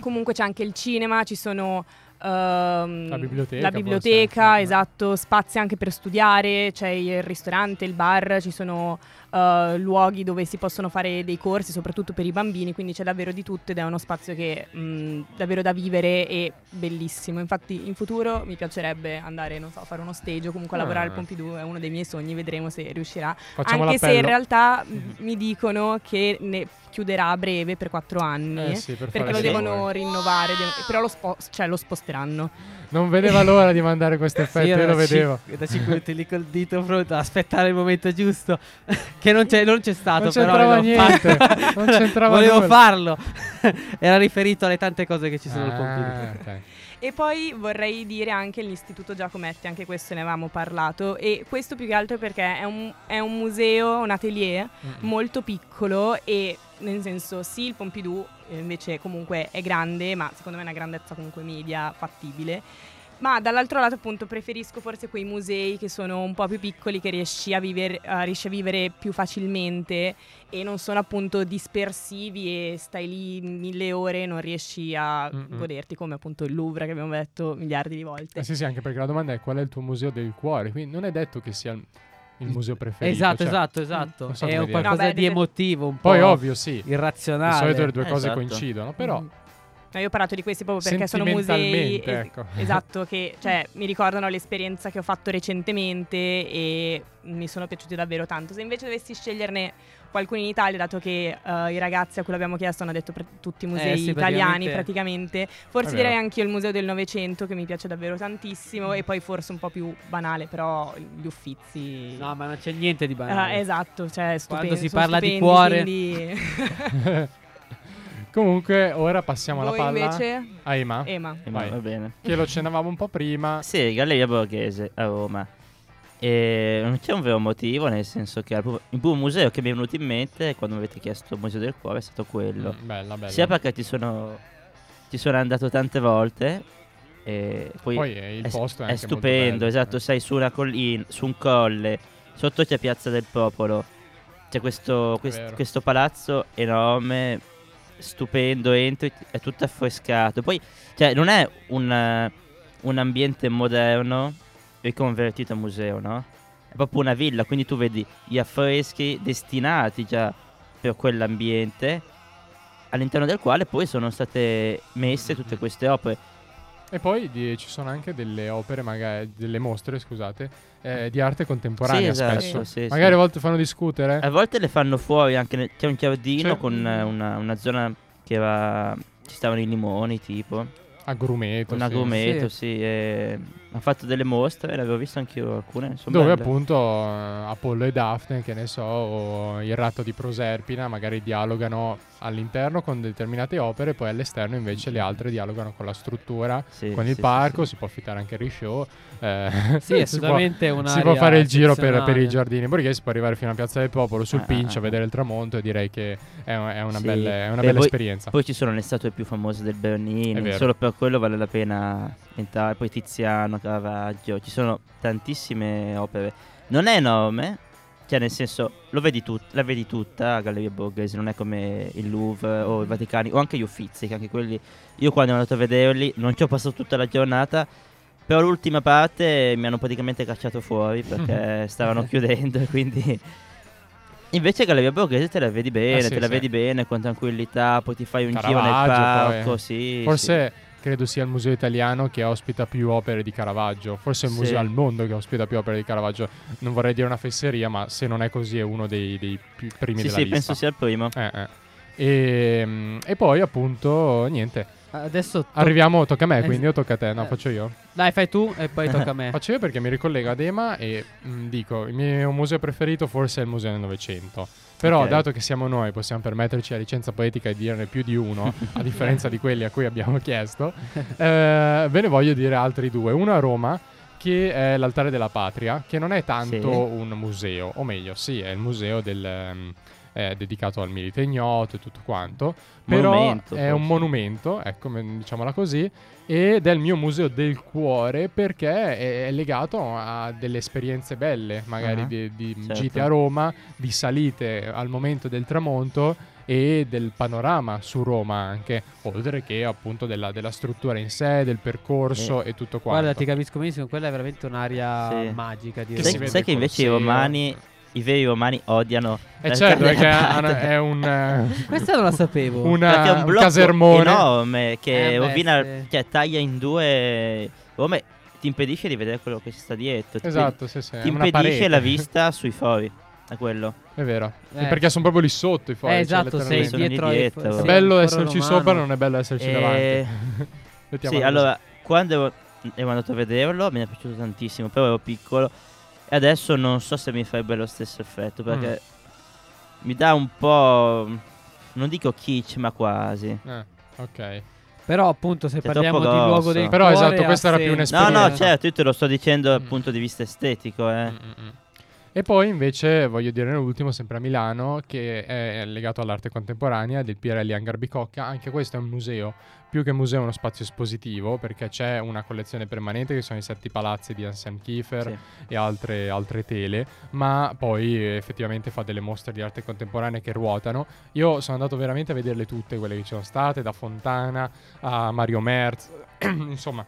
comunque c'è anche il cinema, ci sono... ehm, La biblioteca, la biblioteca, anche. esatto, spazi anche per studiare, c'è il ristorante, il bar, ci sono eh, uh, luoghi dove si possono fare dei corsi, soprattutto per i bambini, quindi c'è davvero di tutto ed è uno spazio che mm, davvero da vivere e bellissimo. Infatti in futuro mi piacerebbe andare, non so, a fare uno stage o comunque a lavorare al Ah. Pompidou, è uno dei miei sogni, vedremo se riuscirà. Facciamo Anche se l'appello. in realtà mm, mi dicono che ne chiuderà a breve per quattro anni. Eh sì, per Perché lo devono rinnovare, però lo, spo- cioè, lo sposteranno. Non vedeva l'ora di mandare questo effetto, Sì, io lo vedevo. cin- da 5 minuti lì col dito pronto aspettare il momento giusto. che non c'è, non c'è stato. Non però c'entrava volevo niente, farlo. non c'entrava Volevo nulla. farlo. Era riferito alle tante cose che ci sono al Pompidou. Ah, ok. E poi vorrei dire anche l'Istituto Giacometti, anche questo ne avevamo parlato. E questo più che altro perché è un, è un museo, un atelier Mm. molto piccolo e nel senso sì il Pompidou eh, invece comunque è grande ma secondo me è una grandezza comunque media fattibile ma dall'altro lato appunto preferisco forse quei musei che sono un po' più piccoli che riesci a, vivere, eh, riesci a vivere più facilmente e non sono appunto dispersivi e stai lì mille ore e non riesci a Mm-mm. goderti come appunto il Louvre che abbiamo detto miliardi di volte. Eh sì, sì, anche perché la domanda è qual è il tuo museo del cuore, quindi non è detto che sia il, museo preferito. Esatto, cioè, esatto, esatto. so è un qualcosa No, beh, di emotivo, un Poi po' ovvio, sì. Di irrazionale. solito le due cose esatto. coincidono, però Mm. No, io ho parlato di questi proprio perché sono musei es- ecco. esatto che cioè, mi ricordano l'esperienza che ho fatto recentemente e mi sono piaciuti davvero tanto. Se invece dovessi sceglierne qualcuno in Italia, dato che eh, i ragazzi a cui l'abbiamo chiesto hanno detto pre- tutti i musei Eh, sì, italiani praticamente- praticamente, forse È vero. direi anche io il Museo del Novecento che mi piace davvero tantissimo e poi forse un po' più banale, però gli Uffizi... No, ma non c'è niente di banale. esatto, cioè stupendi, Quando si parla di stupendi, cuore- quindi- Comunque, ora passiamo alla Voi palla invece? a Ema, Ema. Eh, Vai. Va bene. che lo accennavamo un po' prima. Sì, Galleria Borghese a Roma. E non c'è un vero motivo, nel senso che il primo museo che mi è venuto in mente quando mi avete chiesto il Museo del Cuore è stato quello. Mm, bella, bella. Sia perché ci sono, ci sono andato tante volte, e poi, Poi eh, il è, posto è, è stupendo, bello. esatto, sei su una collina, su un colle, sotto c'è Piazza del Popolo, c'è questo, quest- questo palazzo enorme, stupendo, entri, è tutto affrescato, poi cioè, non è un, eh, un ambiente moderno riconvertito a museo, no? È proprio una villa, quindi tu vedi gli affreschi destinati già per quell'ambiente, all'interno del quale poi sono state messe tutte queste opere. E poi di- ci sono anche delle opere, magari delle mostre, scusate, eh, di arte contemporanea Sì, esatto, spesso. sì, sì. magari a volte fanno discutere. A volte le fanno fuori anche nel- c'è un giardino Sì. con eh, una, una zona che era ci stavano i limoni tipo Agrumeto. un sì. agrumeto Sì. sì, e hanno fatto delle mostre ne avevo visto anche io alcune sono Dove belle. appunto eh, Apollo e Daphne, che ne so, o il ratto di Proserpina magari dialogano all'interno con determinate opere, poi all'esterno invece le altre dialogano con la struttura, Sì, con il sì, parco, sì. si può affittare anche il show. eh, Sì, si assolutamente può, una si può fare il giro per, per i giardini borghesi, si può arrivare fino a Piazza del Popolo sul Ah, Pincio ah, a vedere il tramonto e direi che è, è una, Sì. bella, è una Beh, bella poi- esperienza. poi ci sono le statue più famose del Bernini solo per quello vale la pena entrare poi Tiziano Caravaggio ci sono tantissime opere non è enorme cioè nel senso lo vedi tut- la vedi tutta a Galleria Borghese non è come il Louvre o i Vaticani o anche gli Uffizi che anche quelli io quando sono andato a vederli non ci ho passato tutta la giornata però l'ultima parte mi hanno praticamente cacciato fuori perché stavano chiudendo e quindi Invece Galleria Borghese te la vedi bene, Eh sì, te la sì. vedi bene con tranquillità, poi ti fai un giro nel Caravaggio, parco, poi. sì. Forse credo sia il museo italiano che ospita più opere di Caravaggio. Forse è il Sì. museo al mondo che ospita più opere di Caravaggio. Non vorrei dire una fesseria, ma se non è così è uno dei, dei più primi Sì, della sì, lista. penso sia il primo. Eh, eh. E, mm, e poi appunto niente. Adesso to- Arriviamo, tocca a me, Eh, quindi o tocca a te? No, eh. faccio io. Dai, fai tu e poi tocca a me. Faccio io perché mi ricollego ad Ema e mm, dico, il mio museo preferito forse è il Museo del Novecento. Però, Ok. dato che siamo noi, possiamo permetterci la licenza poetica di dirne più di uno, a differenza di quelli a cui abbiamo chiesto, eh, ve ne voglio dire altri due. Uno a Roma, che è l'Altare della Patria, che non è tanto Sì. un museo, o meglio, sì, è il museo del, ehm, eh, dedicato al milite ignoto e tutto quanto. Però Monumento, è un forse. monumento, ecco, diciamola così, ed è il mio museo del cuore perché è, è legato a delle esperienze belle, magari Ah, di, di certo. gite a Roma, di salite al momento del tramonto e del panorama su Roma anche, oltre che appunto della, della struttura in sé, del percorso e tutto quanto. Guarda, ti capisco benissimo, quella è veramente un'aria Sì. magica. Direi. si Sai, sai che invece i romani i veri romani odiano. E certo, perché è un... eh, Questa non la sapevo. una- è un un blocco casermone. enorme che Eh, rovina, cioè taglia in due. Come ti impedisce di vedere quello che ci sta dietro. ti- Esatto, sì, sì. Ti è impedisce la vista sui fori. È quello. È vero. Eh. Perché sono proprio lì sotto i fogli. Eh, cioè, esatto, sei letteralmente. Sono lì dietro, dietro. sì, È Sì, al bello esserci romano. sopra, non è bello esserci Eh, davanti. Sì, allora, quando ero, ero andato a vederlo mi è piaciuto tantissimo, però ero piccolo e adesso non so se mi farebbe lo stesso effetto perché Mm. mi dà un po', non dico kitsch, ma quasi. Eh, ok. Però appunto se È parliamo di luogo del Però, cuore esatto, questa era più senso. No, no, certo, io te lo sto dicendo dal Mm. punto di vista estetico, eh. Mm, mm, mm. E poi invece voglio dire l'ultimo, sempre a Milano, che è legato all'arte contemporanea del Pirelli Hangar Bicocca. Anche questo è un museo, più che museo è uno spazio espositivo, perché c'è una collezione permanente che sono i sette palazzi di Anselm Kiefer Sì. e altre, altre tele, ma poi effettivamente fa delle mostre di arte contemporanea che ruotano. Io sono andato veramente a vederle tutte, quelle che ci sono state, da Fontana a Mario Merz, insomma,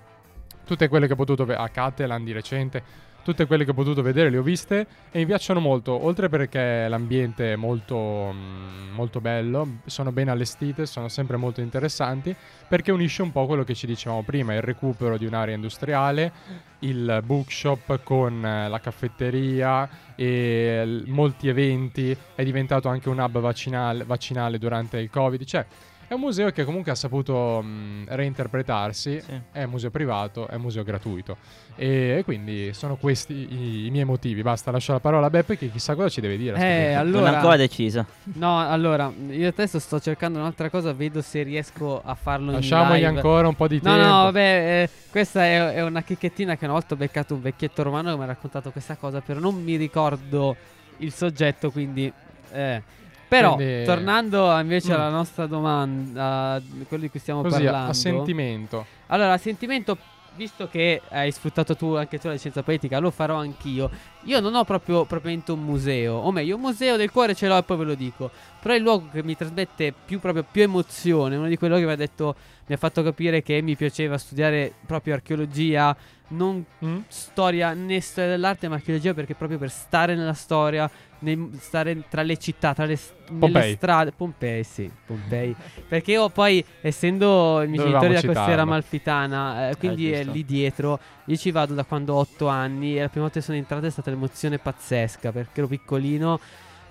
tutte quelle che ho potuto vedere, a Catalan di recente, tutte quelle che ho potuto vedere le ho viste e mi piacciono molto, oltre perché l'ambiente è molto, mm, molto bello, sono ben allestite, sono sempre molto interessanti, perché unisce un po' quello che ci dicevamo prima, il recupero di un'area industriale, il bookshop con eh, la caffetteria e molti eventi, è diventato anche un hub vaccinale, vaccinale durante il Covid, cioè è un museo che comunque ha saputo mm, reinterpretarsi, Sì. è un museo privato, è un museo gratuito e quindi sono questi i, i miei motivi. Basta, lascio la parola a Beppe che chissà cosa ci deve dire. Eh, allora Non ho ancora deciso. No, allora, io adesso sto cercando un'altra cosa, vedo se riesco a farlo Lasciamogli in live. ancora un po' di No, tempo. no, vabbè, eh, questa è, è una chicchettina che una volta ho beccato un vecchietto romano che mi ha raccontato questa cosa, però non mi ricordo il soggetto, quindi... eh. Però, Quindi- tornando a- invece Mm. alla nostra domanda, di quello di cui stiamo Così a, parlando... a sentimento. Allora, a sentimento, visto che hai sfruttato tu anche tu la licenza poetica, lo farò anch'io. Io non ho proprio propriamente un museo, o meglio, un museo del cuore ce l'ho e poi ve lo dico. Però il luogo che mi trasmette più, proprio, più emozione, uno di quello che mi ha detto, mi ha fatto capire che mi piaceva studiare proprio archeologia, non Mm? storia né storia dell'arte, ma archeologia perché proprio per stare nella storia, nel- stare tra le città, tra le, Pompei. strade. Pompei, sì, Pompei. perché io poi, essendo i miei genitori da costiera citarlo. malfitana, eh, quindi è giusto. lì dietro, io ci vado da quando ho 8 anni e la prima volta che sono entrato è stata un'emozione pazzesca perché ero piccolino.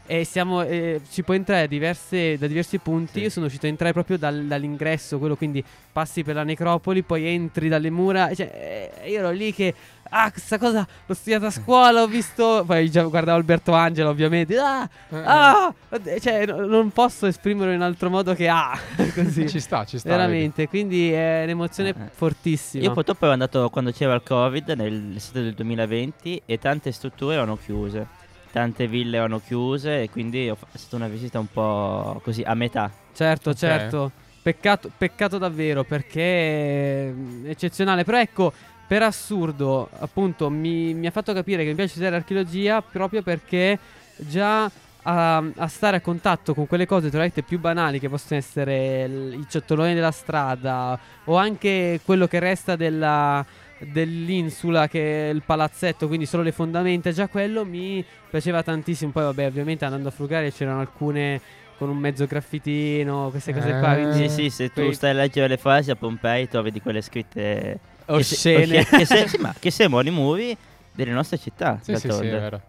E siamo, eh, si può entrare a diverse- da diversi punti. Sì. Io sono riuscito a entrare proprio dal- dall'ingresso, quello quindi passi per la necropoli, poi entri dalle mura. Cioè, eh, io ero lì che. Ah, questa cosa l'ho studiata a scuola, ho visto. Poi già guardavo Alberto Angela, ovviamente. Ah, Eh, ah, cioè, no- non posso esprimerlo in altro modo che ah, così. Ci sta, ci sta. Veramente, quindi è un'emozione Eh, eh. fortissima. Io purtroppo ero andato quando c'era il Covid nell'estate del 2020 e tante strutture erano chiuse. Tante ville erano chiuse e quindi è stata una visita un po' così a metà. Certo, Ok. certo. Peccato, peccato davvero perché è eccezionale. Però ecco, per assurdo, appunto, mi, mi ha fatto capire che mi piace studiare archeologia proprio perché già a, a stare a contatto con quelle cose tra l'altro più banali che possono essere l- i ciottoloni della strada o anche quello che resta della dell'insula che è il palazzetto quindi solo le fondamenta già quello mi piaceva tantissimo poi vabbè ovviamente andando a frugare c'erano alcune con un mezzo graffitino queste cose qua Eh. quindi Sì, sì, se tu stai a leggere le frasi a Pompei trovi di quelle scritte che se- oscene che, se- sì, ma che sembrano i muri delle nostre città. Sì, sì, sì, è vero.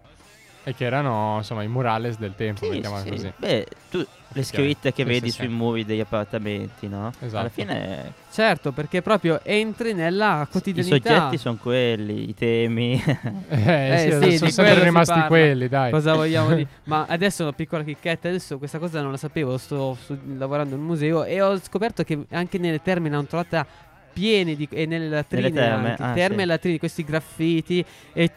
E che erano, insomma, i murales del tempo, Sì, mettiamola sì. così. Beh, tu le scritte che Sì, vedi sì, sui sì. muri degli appartamenti, no? Esatto. Alla fine certo perché proprio entri nella i quotidianità soggetti sono quelli, i temi. Eh, Eh, sì, sì, sono sempre rimasti parla. quelli, dai. Cosa vogliamo dire? Ma adesso una piccola chicchetta, adesso questa cosa non la sapevo, sto, sto lavorando in un museo e ho scoperto che anche nelle terme hanno trovata piene di, e nelle latrine Nelle terme, anche, ah, terme sì. e latrine, questi graffiti e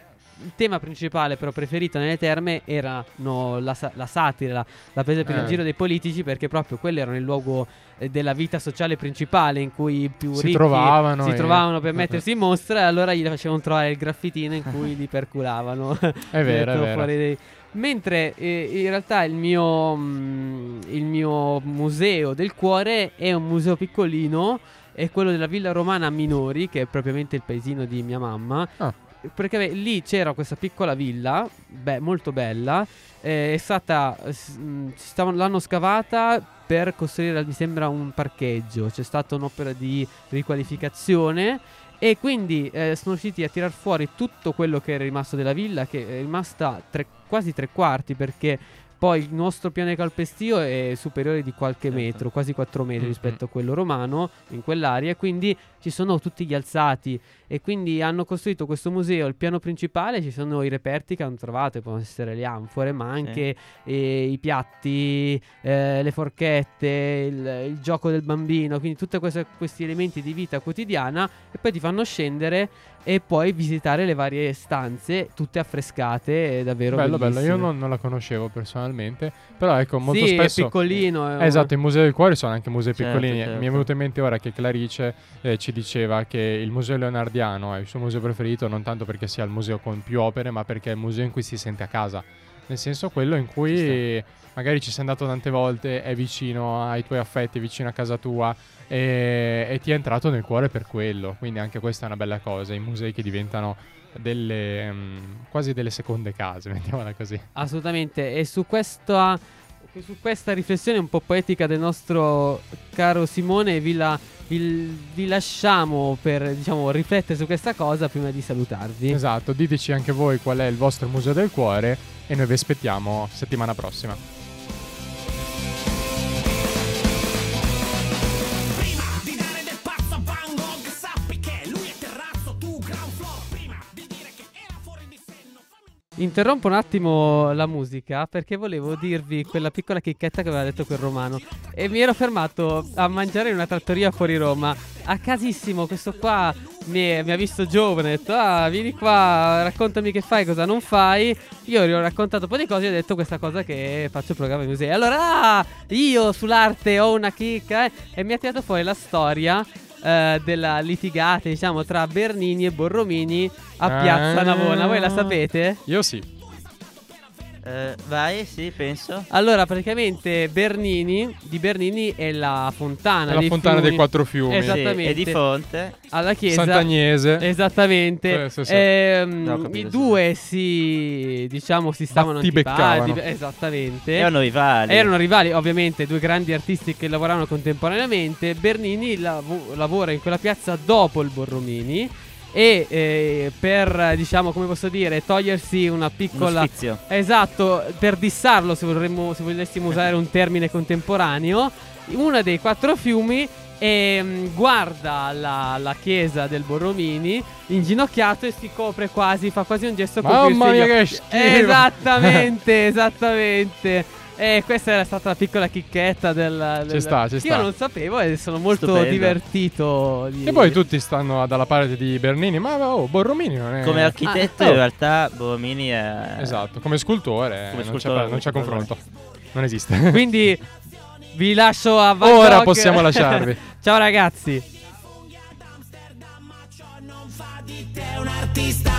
il tema principale però preferito nelle terme erano la, la satira, la, la presa per Eh. il giro dei politici perché proprio quello era il luogo eh, della vita sociale principale in cui i più Si ricchi trovavano si e- trovavano per mettersi in mostra e allora gli facevano trovare il graffitino in cui li perculavano. È vero, è vero. dei- Mentre eh, in realtà il mio, mm, il mio museo del cuore è un museo piccolino, è quello della Villa Romana Minori, che è propriamente il paesino di mia mamma. Ah. Perché lì c'era questa piccola villa, beh, molto bella, eh, è stata, mh, si stavano- l'hanno scavata per costruire, mi sembra, un parcheggio, c'è stata un'opera di riqualificazione e quindi eh, sono riusciti a tirar fuori tutto quello che era rimasto della villa, che è rimasta tre- quasi tre quarti perché poi il nostro piano di calpestio è superiore di qualche Certo. metro, quasi 4 metri Mhm. rispetto a quello romano in quell'area, quindi ci sono tutti gli alzati e quindi hanno costruito questo museo, il piano principale ci sono i reperti che hanno trovato, possono essere le anfore, ma anche eh, i piatti, eh, le forchette, il, il gioco del bambino, quindi tutti questi elementi di vita quotidiana e poi ti fanno scendere e poi visitare le varie stanze, tutte affrescate, è davvero bello, bello. Io bellissime. non, non la conoscevo personalmente. Però ecco, molto sì, spesso. è piccolino. Eh, esatto, i musei del cuore sono anche musei Certo, piccolini. certo. Mi è venuto in mente ora che Clarice eh, ci diceva che il museo leonardiano è il suo museo preferito, non tanto perché sia il museo con più opere, ma perché è il museo in cui si sente a casa. Nel senso quello in cui magari ci sei andato tante volte, è vicino ai tuoi affetti, è vicino a casa tua e, e ti è entrato nel cuore per quello. Quindi anche questa è una bella cosa, i musei che diventano delle mm, quasi delle seconde case, mettiamola così. Assolutamente. E su questa, su questa riflessione un po' poetica del nostro caro Simone, vi, vi- vi lasciamo per diciamo, riflettere su questa cosa prima di salutarvi. Esatto, diteci anche voi qual è il vostro museo del cuore e noi vi aspettiamo settimana prossima. Interrompo un attimo la musica perché volevo dirvi quella piccola chicchetta che aveva detto quel romano. E mi ero fermato a mangiare in una trattoria fuori Roma. A casissimo, questo qua mi, mi ha visto giovane. Ha detto: Ah, vieni qua, raccontami che fai, cosa non fai. Io gli ho raccontato un po' di cose e ho detto questa cosa che faccio programma di musei. Allora, ah, io sull'arte ho una chicca. eh, e mi ha tirato fuori la storia. Eh, della litigata diciamo tra Bernini e Borromini a Piazza Ah. Navona voi la sapete? Io sì. Eh, vai, sì, penso. Allora, praticamente Bernini, di Bernini è la fontana. È la dei fontana fiumi. dei quattro fiumi. Esatto. Sì, Esattamente. e di fronte. Alla chiesa. Sant'Agnese. Esattamente. Sì, sì, sì. Ehm, No, capito, I sì. due si diciamo si stavano antipatici. Esattamente. Erano rivali. Erano rivali, ovviamente, due grandi artisti che lavoravano contemporaneamente. Bernini lav- lavora in quella piazza dopo il Borromini. E eh, per, diciamo, come posso dire, togliersi una piccola. Esatto, per dissarlo, se, vorremmo, se volessimo usare un termine contemporaneo, uno dei quattro fiumi ehm, guarda la, la chiesa del Borromini inginocchiato e si copre quasi, fa quasi un gesto con Mamma mia, che schifo! Esattamente, esattamente. E questa era stata la piccola chicchetta del, del- Ci sta, ci Io sta. non sapevo e sono molto Stupendo. divertito. di- E poi tutti stanno dalla parte di Bernini, ma oh, Borromini non è... Come architetto, Ah, oh. in realtà, Borromini è. Esatto, come scultore, Come non, scultore, c'è, non c'è confronto. Non esiste. Quindi vi lascio a Van Ora Gogh. possiamo lasciarvi. Ciao ragazzi. Un artista